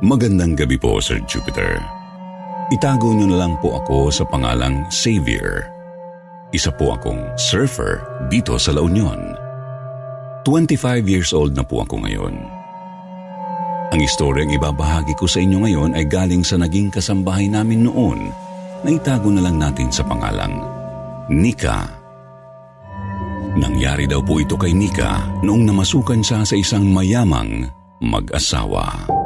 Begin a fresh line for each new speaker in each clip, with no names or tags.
Magandang gabi po, Sir Jupiter. Itago niyo na lang po ako sa pangalang Xavier. Isa po akong surfer dito sa La Union. 25 years old na po ako ngayon. Ang istoryang ibabahagi ko sa inyo ngayon ay galing sa naging kasambahay namin noon na itago na lang natin sa pangalang Nika. Nangyari daw po ito kay Nika noong namasukan siya sa isang mayamang mag-asawa.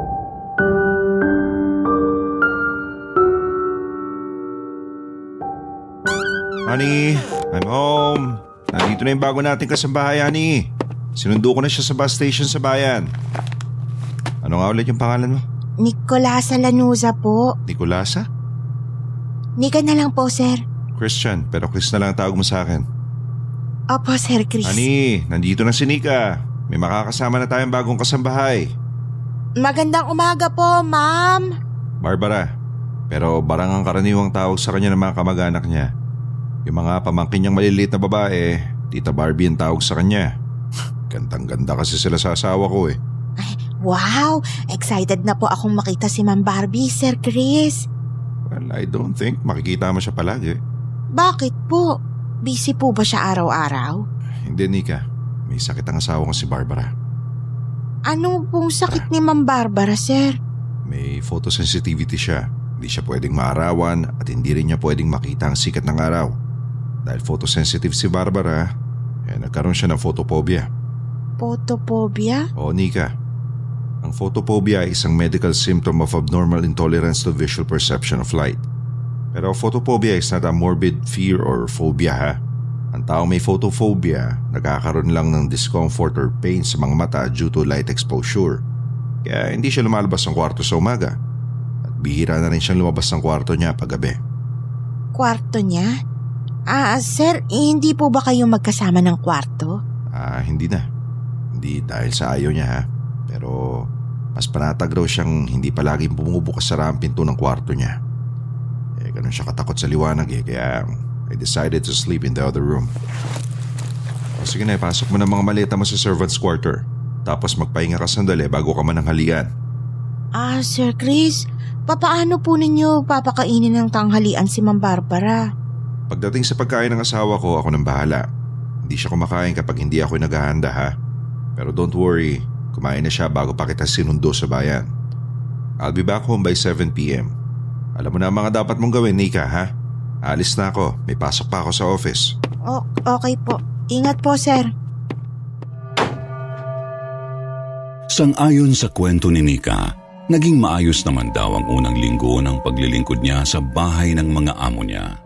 Honey, I'm home. Nandito na yung bago nating kasambahay, honey. Sinundo ko na siya sa bus station sa bayan. Ano nga ulit yung pangalan mo?
Nicolasa Lanuza po.
Nicolasa?
Nika na lang po, sir.
Christian, pero Chris na lang ang tawag mo sa akin.
Opo, Sir Chris.
Honey, nandito na si Nika. May makakasama na tayong bagong kasambahay.
Magandang umaga po, ma'am.
Barbara. Pero barang ang karaniwang tawag sa kanya ng mga kamag-anak niya. Yung mga pamangkin niyang maliliit na babae, Tita Barbie ang tawag sa kanya. Gandang-ganda kasi sila sa asawa ko eh.
Wow, excited na po akong makita si Ma'am Barbie, Sir Chris.
Well, I don't think makikita mo siya palagi.
Bakit po? Busy po ba siya araw-araw?
Hindi, Nika. May sakit ang asawa ko si Barbara.
Ano pong sakit ni Ma'am Barbara, sir?
May photosensitivity siya. Hindi siya pwedeng maarawan at hindi rin niya pwedeng makita ang sikat ng araw. Dahil photosensitive si Barbara, eh, nagkaroon siya ng photophobia.
Photophobia?
Oo, Nika. Ang photophobia ay isang medical symptom of abnormal intolerance to visual perception of light. Pero photophobia is not a morbid fear or phobia ha. Ang tao may photophobia, nagkakaroon lang ng discomfort or pain sa mga mata due to light exposure. Kaya hindi siya lumalabas ng kwarto sa umaga. At bihira na rin siyang lumabas ng kwarto niya paggabi.
Kwarto niya? Ah, sir, eh, hindi po ba kayo magkasama ng kwarto?
Ah, hindi na. Hindi dahil sa ayaw niya ha. Pero mas panatag raw siyang hindi palaging bumubukas sa ang pinto ng kwarto niya. Eh, ganun siya katakot sa liwanag eh, kaya I decided to sleep in the other room. O sige na, ipasok mo ng mga maleta mo sa servant's quarter. Tapos magpahinga ka sandali bago ka mananghalian.
Ah, Sir Chris, papaano po ninyo papakainin ng tanghalian si Ma'am Barbara?
Pagdating sa pagkain ng asawa ko, ako nang bahala. Hindi siya kumakain kapag hindi ako naghahanda ha. Pero don't worry, kumain na siya bago pa kita sinundo sa bayan. I'll be back home by 7pm. Alam mo na ang mga dapat mong gawin, Nika ha? Alis na ako, may pasok pa ako sa office.
O, okay po. Ingat po, sir.
Sang-ayon sa kwento ni Nika, naging maayos naman daw ang unang linggo ng paglilingkod niya sa bahay ng mga amo niya.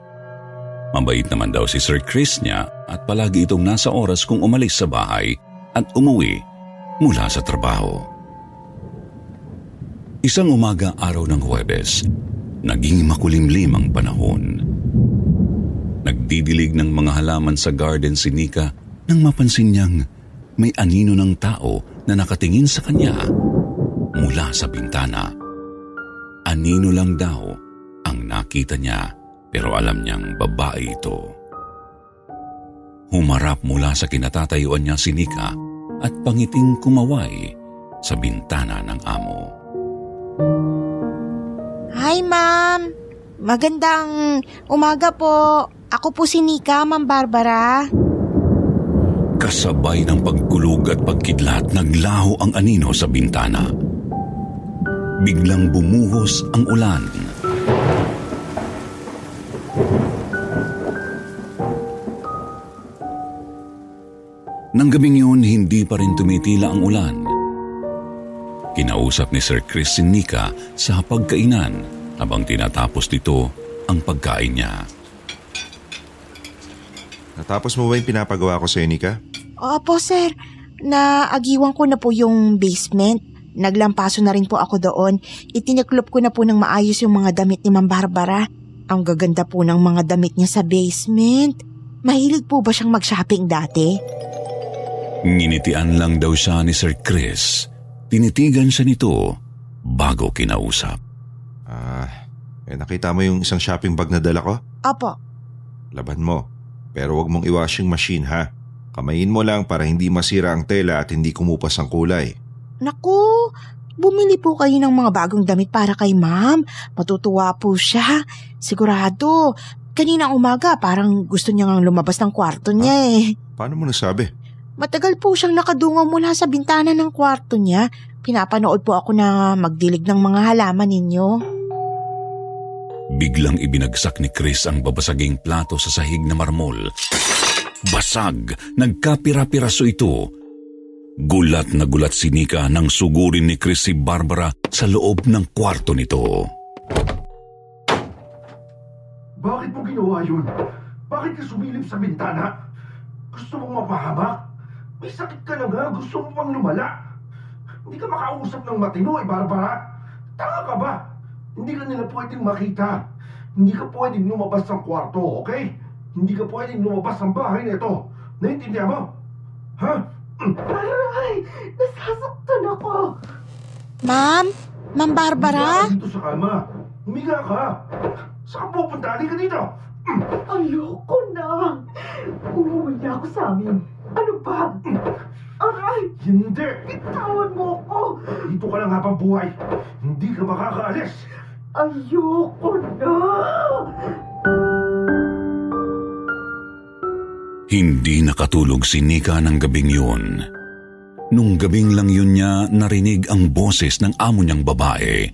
Mabait naman daw si Sir Chris niya at palagi itong nasa oras kung umalis sa bahay at umuwi mula sa trabaho. Isang umaga araw ng Huwebes, naging makulimlim ang panahon. Nagdidilig ng mga halaman sa garden si Nika nang mapansin niyang may anino ng tao na nakatingin sa kanya mula sa bintana. Anino lang daw ang nakita niya pero alam niyang babae ito. Humarap mula sa kinatatayuan niya si Nika at pangiting kumaway sa bintana ng amo.
Hi, ma'am. Magandang umaga po. Ako po si Nika, Ma'am Barbara.
Kasabay ng pagkulog at pagkidlat, naglaho ang anino sa bintana. Biglang bumuhos ang ulan. Nang gabing yun, hindi pa rin tumitila ang ulan. Kinausap ni Sir Chris si Nika sa pagkainan habang tinatapos nito ang pagkain niya.
Natapos mo ba yung pinapagawa ko sa Nika?
Opo, sir. Naagiwan ko na po yung basement. Naglampaso na rin po ako doon. Itiniklop ko na po ng maayos yung mga damit ni Ma'am Barbara. Ang gaganda po ng mga damit niya sa basement. Mahilig po ba siyang mag-shopping dati?
Nginitian lang daw siya ni Sir Chris. Tinitigan siya nito bago kinausap.
Ah, eh nakita mo yung isang shopping bag na dala ko?
Opo.
Laban mo. Pero wag mong i-washing machine ha. Kamayin mo lang para hindi masira ang tela at hindi kumupas ang kulay.
Naku, bumili po kayo ng mga bagong damit para kay ma'am. Matutuwa po siya. Sigurado. Kanina umaga parang gusto niya ngang lumabas ng kwarto niya eh.
Paano mo nasabi?
Matagal po siyang nakadungaw mula sa bintana ng kwarto niya. Pinapanood po ako na magdilig ng mga halaman ninyo.
Biglang ibinagsak ni Chris ang babasaging plato sa sahig na marmol. Basag, nagkapira-piraso ito. Gulat na gulat si Nika nang sugurin ni Chris si Barbara sa loob ng kwarto nito.
Bakit mo ginawa yun? Bakit ka sumilip sa bintana? Gusto mong mapahamak? May sakit ka na nga, gusto mo pang lumala. Hindi ka makausap ng matino, eh, Barbara. Tanga ka ba? Hindi ka nila pwedeng makita. Hindi ka pwedeng lumabas ng kwarto, okay? Hindi ka pwedeng lumabas ng bahay na ito. Naintindihan mo? Ha?
Aray! Nasasaktan ako!
Ma'am? Ma'am Barbara?
Humiga ka dito sa kama. Humiga ka. Saan ka pupunta? Halika dito.
Ayoko na! Umuwi na ako sa amin. Ano ba? Aray!
Hindi.
Bitawan mo ako!
Dito ka lang habang buhay. Hindi ka makakaalis.
Ayoko na!
Hindi nakatulog si Nika ng gabing yun. Nung gabing lang yun niya narinig ang boses ng amo niyang babae.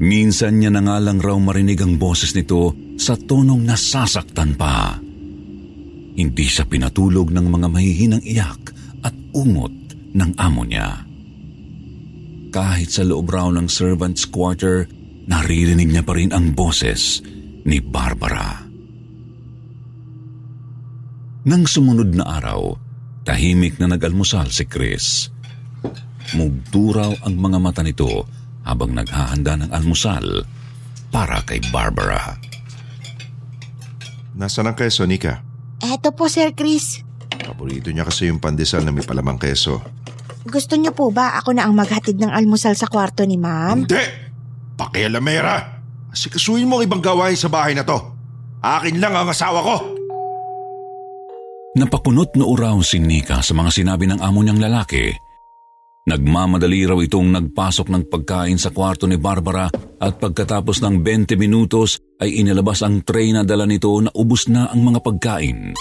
Minsan niya na nga lang raw marinig ang boses nito sa tonong nasasaktan pa. Hindi siya pinatulog ng mga mahihinang iyak at ungot ng amo niya. Kahit sa loob raw ng servant's quarter, naririnig niya pa rin ang boses ni Barbara. Nang sumunod na araw, tahimik na nag-almusal si Chris. Mugturaw ang mga mata nito habang naghahanda ng almusal para kay Barbara.
Nasaan ang keso, Nika?
Eto po, Sir Chris.
Paborito niya kasi yung pandesal na may palamang keso.
Gusto niyo po ba ako na ang maghatid ng almusal sa kwarto ni ma'am?
Hindi! Pakialamera! Asikasuin mo ang ibang gawain sa bahay na to. Akin lang ang asawa ko!
Napakunot na uraw si Nika sa mga sinabi ng amo niyang lalaki. Nagmamadali raw itong nagpasok ng pagkain sa kwarto ni Barbara at pagkatapos ng 20 minutos ay inilabas ang tray na dala nito na ubus na ang mga pagkain.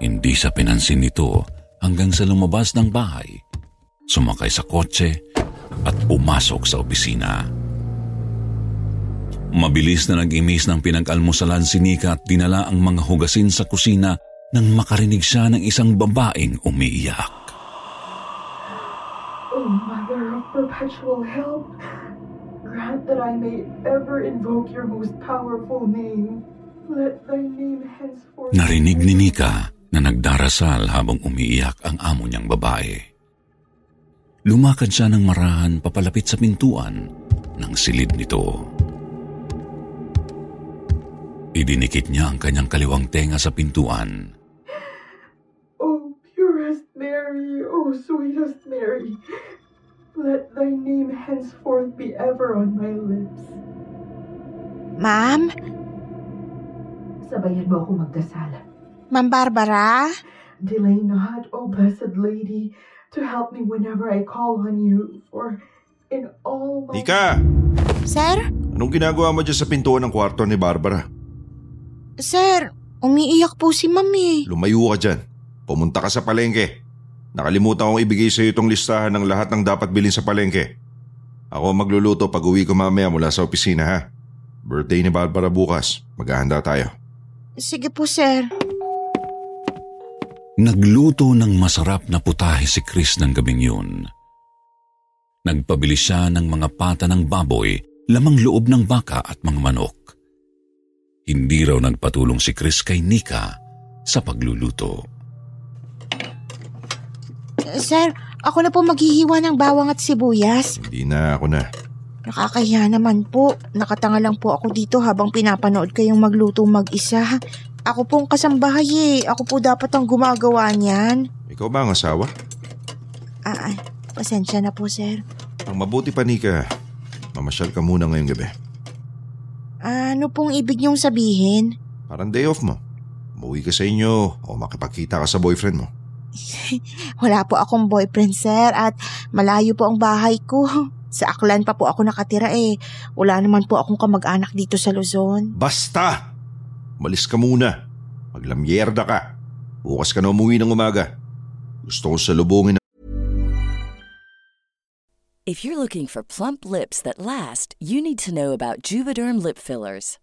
Hindi sa pinansin nito hanggang sa lumabas ng bahay, sumakay sa kotse at pumasok sa opisina. Mabilis na nag-imis ng pinag-almusalan si Nika at dinala ang mga hugasin sa kusina nang makarinig siya ng isang babaeng umiiyak.
O Mother of perpetual help, grant that I may ever invoke your most powerful name. Let thy name henceforth...
Narinig ni Nika na nagdarasal habang umiiyak ang amo niyang babae. Lumakad siya ng marahan papalapit sa pintuan ng silid nito. Idinikit niya ang kanyang kaliwang tenga sa pintuan.
O purest Mary, O sweetest Mary, let thy name henceforth be ever on my lips.
Ma'am?
Sabayan mo ako magdasal.
Ma'am Barbara?
Delay not, O blessed lady, to help me whenever I call on you, for in all my...
Nika!
Sir?
Anong ginagawa mo dyan sa pintuan ng kwarto ni Barbara?
Sir, umiiyak po si ma'am eh.
Lumayo ka dyan. Pumunta ka sa palengke. Nakalimutan kong ibigay sa iyo itong listahan ng lahat ng dapat bilhin sa palengke. Ako magluluto pag uwi ko mamaya mula sa opisina ha. Birthday ni Barbara bukas. Maghahanda tayo.
Sige po, sir.
Nagluto ng masarap na putahe si Chris ng gabing yun. Nagpabili siya ng mga pata ng baboy, lamang loob ng baka at mga manok. Hindi raw nagpatulong si Chris kay Nika sa pagluluto.
Sir, ako na po maghihiwa ng bawang at sibuyas.
Hindi na ako na.
Nakakahiya naman po. Nakatanga lang po ako dito habang pinapanood kayong magluto mag-isa. Ako pong kasambahay eh. Ako po dapat ang gumagawa niyan.
Ikaw ba ang asawa?
Ah, ah, pasensya na po, sir.
Ang mabuti pa, Nika. Mamasyal ka muna ngayong gabi.
Ano pong ibig niyong sabihin?
Parang day off mo. Umuwi ka sa inyo o makipagkita ka sa boyfriend mo.
Wala po akong boyfriend, sir, at malayo po ang bahay ko. Sa Aklan pa po ako nakatira eh. Wala naman po akong kamag-anak dito sa Luzon.
Basta! Malis ka muna. Maglamyerda ka. Bukas ka na umuwi ng umaga. Gusto ko salubungin
If you're looking for plump lips that last, you need to know about Juvederm lip fillers.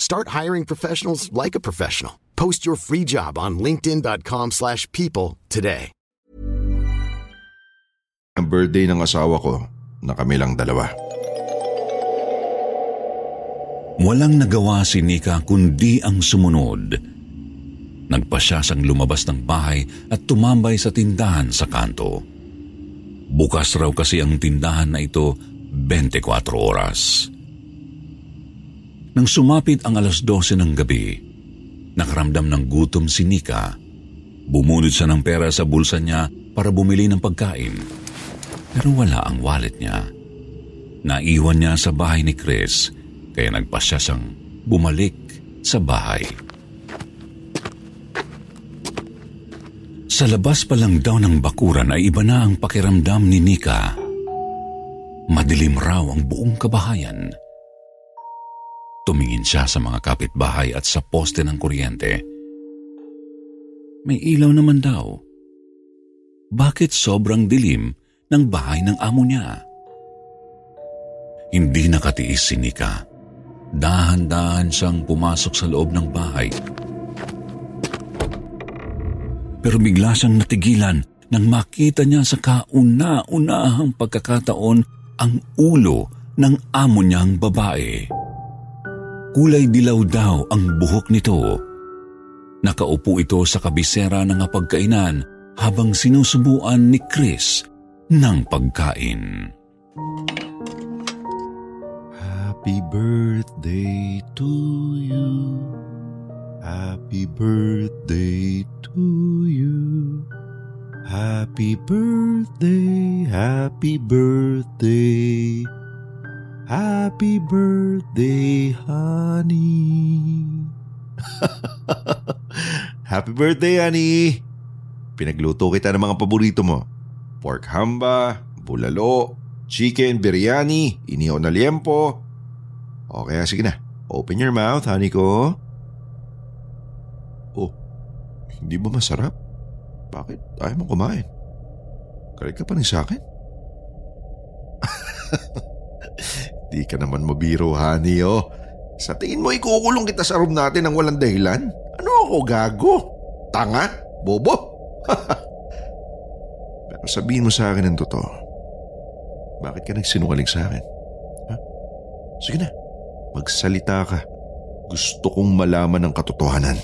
Start hiring professionals like a professional. Post your free job on linkedin.com/people slash people today.
ang birthday ng asawa ko na kami lang dalawa.
Walang nagawa si Nika kundi ang sumunod. Nagpa siya sang lumabas ng bahay at tumambay sa tindahan sa kanto. Bukas raw kasi ang tindahan na ito 24 oras. Nang sumapit ang alas 12 ng gabi, nakaramdam ng gutom si Nika. Bumunod siya ng pera sa bulsa niya para bumili ng pagkain. Pero wala ang wallet niya. Naiwan niya sa bahay ni Chris, kaya nagpasya siyang bumalik sa bahay. Sa labas pa lang daw ng bakuran ay iba na ang pakiramdam ni Nika. Madilim raw ang buong kabahayan. Tumingin siya sa mga kapitbahay at sa poste ng kuryente. May ilaw naman daw. Bakit sobrang dilim ng bahay ng amo niya? Hindi nakatiis si Nika. Dahan-dahan siyang pumasok sa loob ng bahay. Pero bigla siyang natigilan nang makita niya sa kauna-unahang pagkakataon ang ulo ng amo niyang babae. Kulay dilaw daw ang buhok nito. Nakaupo ito sa kabisera ng pagkainan habang sinusubuan ni Chris ng pagkain.
Happy birthday to you. Happy birthday to you. Happy birthday, happy birthday. Happy birthday, honey. happy birthday, honey. Pinagluto kita ng mga paborito mo. Pork hamba, bulalo, chicken biryani, inihaw na liempo. O kaya sige na, open your mouth, honey ko. Oh, hindi ba masarap? Bakit ayaw mo kumain? Galit ka pa rin sa akin? Di ka naman mabiro, honey, oh. Sa tingin mo ikukulong kita sa room natin ng walang dahilan? Ano ako, gago? Tanga? Bobo? Pero sabihin mo sa akin ang totoo. Bakit ka nagsinungaling sa akin? Ha? Sige na, magsalita ka. Gusto kong malaman ang katotohanan.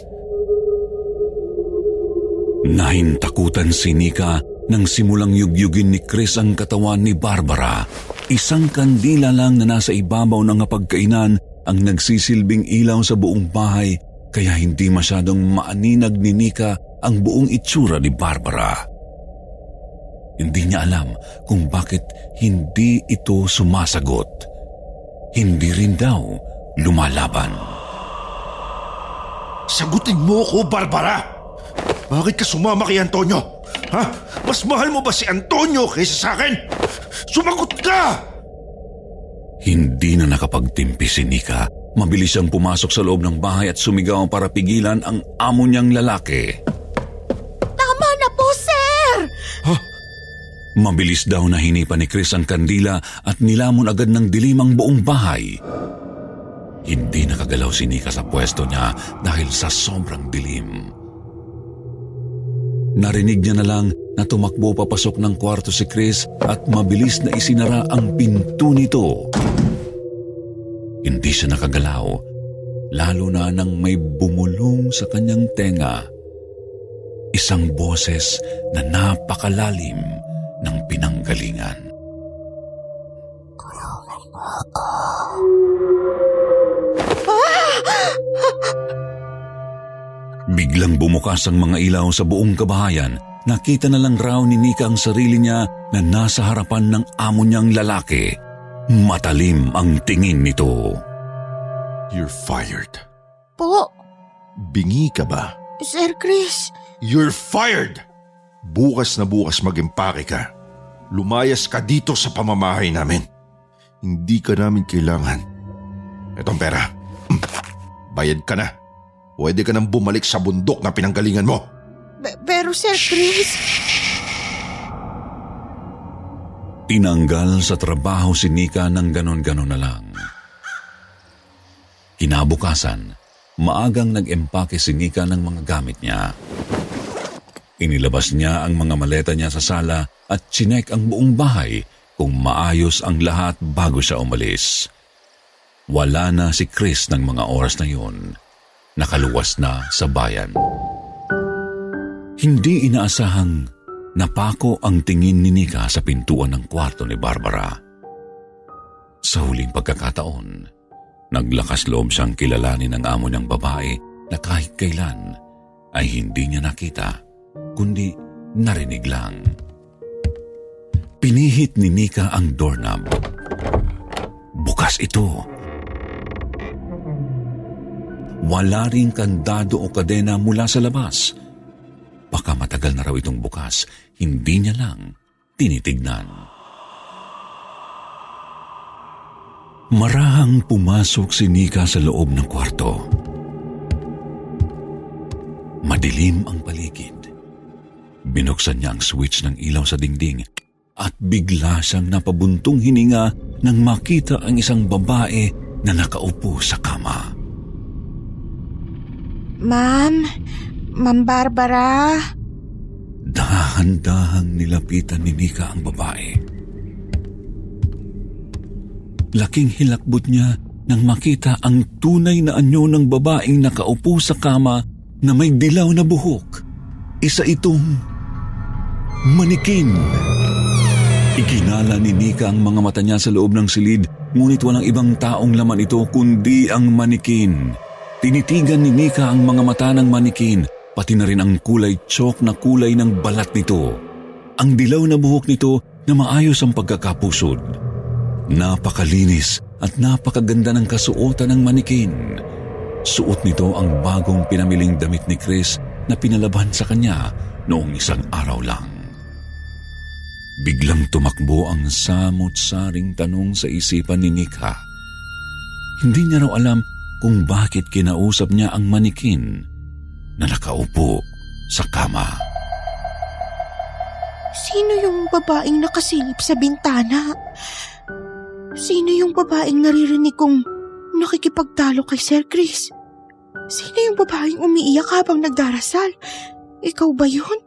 Nahintakutan si Nika nang simulang yugyugin ni Chris ang katawan ni Barbara. Isang kandila lang na nasa ibabaw ng hapagkainan ang nagsisilbing ilaw sa buong bahay kaya hindi masyadong maaninag ni Nika ang buong itsura ni Barbara. Hindi niya alam kung bakit hindi ito sumasagot. Hindi rin daw lumalaban.
Sagutin mo ko, Barbara! Bakit ka sumama kay Antonio? Ha? Mas mahal mo ba si Antonio kaysa sa akin? Sumagot ka!
Hindi na nakapagtimpi si Nika. Mabilis siyang pumasok sa loob ng bahay at sumigaw para pigilan ang amo niyang lalaki.
Tama na po, sir!
Mabilis daw na hinipa ni Chris ang kandila at nilamon agad ng dilim ang buong bahay. Hindi nakagalaw si Nika sa pwesto niya dahil sa sobrang dilim. Narinig niya na lang na tumakbo papasok ng kwarto si Chris at mabilis na isinara ang pinto nito. Hindi siya nakagalaw, lalo na nang may bumulong sa kanyang tenga. Isang boses na napakalalim ng pinanggalingan. Biglang bumukas ang mga ilaw sa buong kabahayan. Nakita na lang raw ni Nika ang sarili niya na nasa harapan ng amo niyang lalaki. Matalim ang tingin nito.
You're fired.
Po,
Bingi ka ba?
Sir Chris.
You're fired! Bukas na bukas mag-impake ka. Lumayas ka dito sa pamamahay namin. Hindi ka namin kailangan. Etong pera. Bayad ka na. Pwede ka nang bumalik sa bundok na pinanggalingan mo.
Be- pero Sir Chris...
Tinanggal sa trabaho si Nika ng ganon-ganon na lang. Kinabukasan, maagang nag-empake si Nika ng mga gamit niya. Inilabas niya ang mga maleta niya sa sala at chinek ang buong bahay kung maayos ang lahat bago siya umalis. Wala na si Chris ng mga oras na yun. Nakaluwas na sa bayan. Hindi inaasahang napako ang tingin ni Nika sa pintuan ng kwarto ni Barbara. Sa huling pagkakataon, naglakas loob siyang kilalanin ng amo niyang babae na kahit kailan ay hindi niya nakita, kundi narinig lang. Pinihit ni Nika ang doorknob. Bukas ito. Wala ring kandado o kadena mula sa labas. Baka matagal na raw itong bukas, hindi niya lang tinitignan. Marahang pumasok si Nika sa loob ng kwarto. Madilim ang paligid. Binuksan niya ang switch ng ilaw sa dingding at bigla siyang napabuntong hininga nang makita ang isang babae na nakaupo sa kama.
Ma'am, Ma'am Barbara.
Dahan-dahang nilapitan ni Nika ang babae. Laking hilakbot niya nang makita ang tunay na anyo ng babaeng nakaupo sa kama na may dilaw na buhok. Isa itong manikin. Ikinala ni Nika ang mga mata niya sa loob ng silid, ngunit walang ibang taong laman ito kundi ang manikin. Tinitigan ni Nika ang mga mata ng manikin, pati na rin ang kulay chok na kulay ng balat nito. Ang dilaw na buhok nito na maayos ang pagkakapusod. Napakalinis at napakaganda ng kasuotan ng manikin. Suot nito ang bagong pinamiling damit ni Chris na pinalaban sa kanya noong isang araw lang. Biglang tumakbo ang samot-saring tanong sa isipan ni Nika. Hindi niya raw alam kung bakit kinausap niya ang manikin na nakaupo sa kama.
Sino yung babaeng nakasilip sa bintana? Sino yung babaeng naririnig kong nakikipagtalo kay Sir Chris? Sino yung babaeng umiiyak habang nagdarasal? Ikaw ba yun?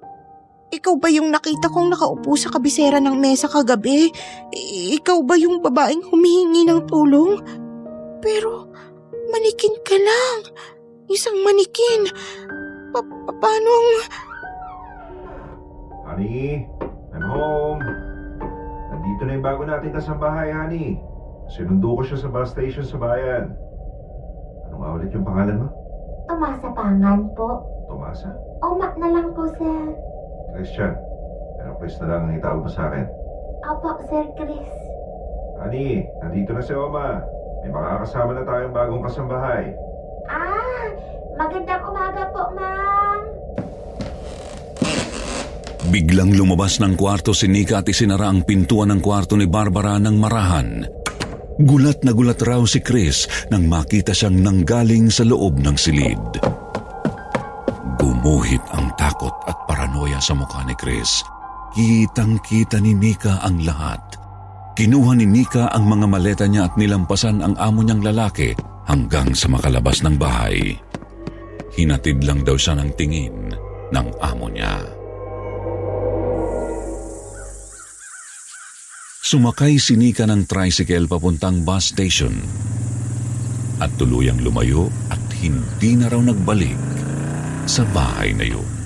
ikaw ba yung nakita kong nakaupo sa kabisera ng mesa kagabi? Ikaw ba yung babaeng humihingi ng tulong? Pero manikin ka lang. Isang manikin. Pa- pa- paano ang...
Honey, I'm home. Nandito na yung bago nating kasambahay, honey. Sinundo ko siya sa bus station sa bayan. Ano nga ulit yung pangalan mo?
Tomasa Pangan po.
Tomasa?
Oma na lang po, sir.
Christian. Pero Chris na lang ang itawag mo sa akin.
Opo, Sir Chris.
Honey, nandito na si Oma. May makakasama na tayong bagong kasambahay.
Ah, magandang umaga po, ma'am.
Biglang lumabas ng kwarto si Nika at isinara ang pintuan ng kwarto ni Barbara ng marahan. Gulat na gulat raw si Chris nang makita siyang nanggaling sa loob ng silid. Gumuhit ang takot at paranoia sa mukha ni Chris. Kitang-kita ni Nika ang lahat. Kinuha ni Nika ang mga maleta niya at nilampasan ang amo niyang lalaki hanggang sa makalabas ng bahay. Hinatid lang daw siya ng tingin ng amo niya. Sumakay si Nika ng tricycle papuntang bus station at tuluyang lumayo at hindi na raw nagbalik sa bahay na yun.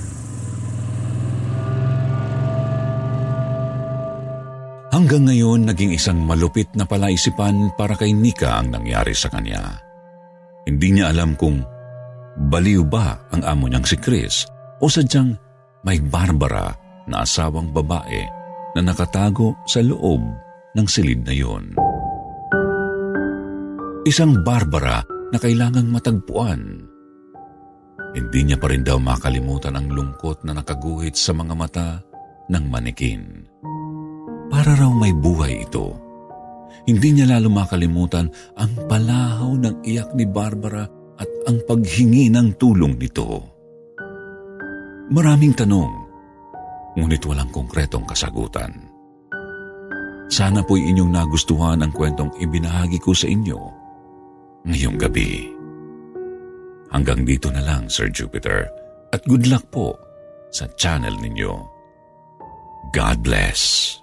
Hanggang ngayon, naging isang malupit na palaisipan para kay Nika ang nangyari sa kanya. Hindi niya alam kung baliw ba ang amo niyang si Chris o sadyang may Barbara na asawang babae na nakatago sa loob ng silid na yon. Isang Barbara na kailangang matagpuan. Hindi niya pa rin daw makalimutan ang lungkot na nakaguhit sa mga mata ng manikin. Para raw may buhay ito. Hindi niya lalo makalimutan ang palahaw ng iyak ni Barbara at ang paghingi ng tulong nito. Maraming tanong, ngunit walang konkretong kasagutan. Sana po'y inyong nagustuhan ang kwentong ibinahagi ko sa inyo ngayong gabi. Hanggang dito na lang, Sir Jupiter, at good luck po sa channel ninyo. God bless.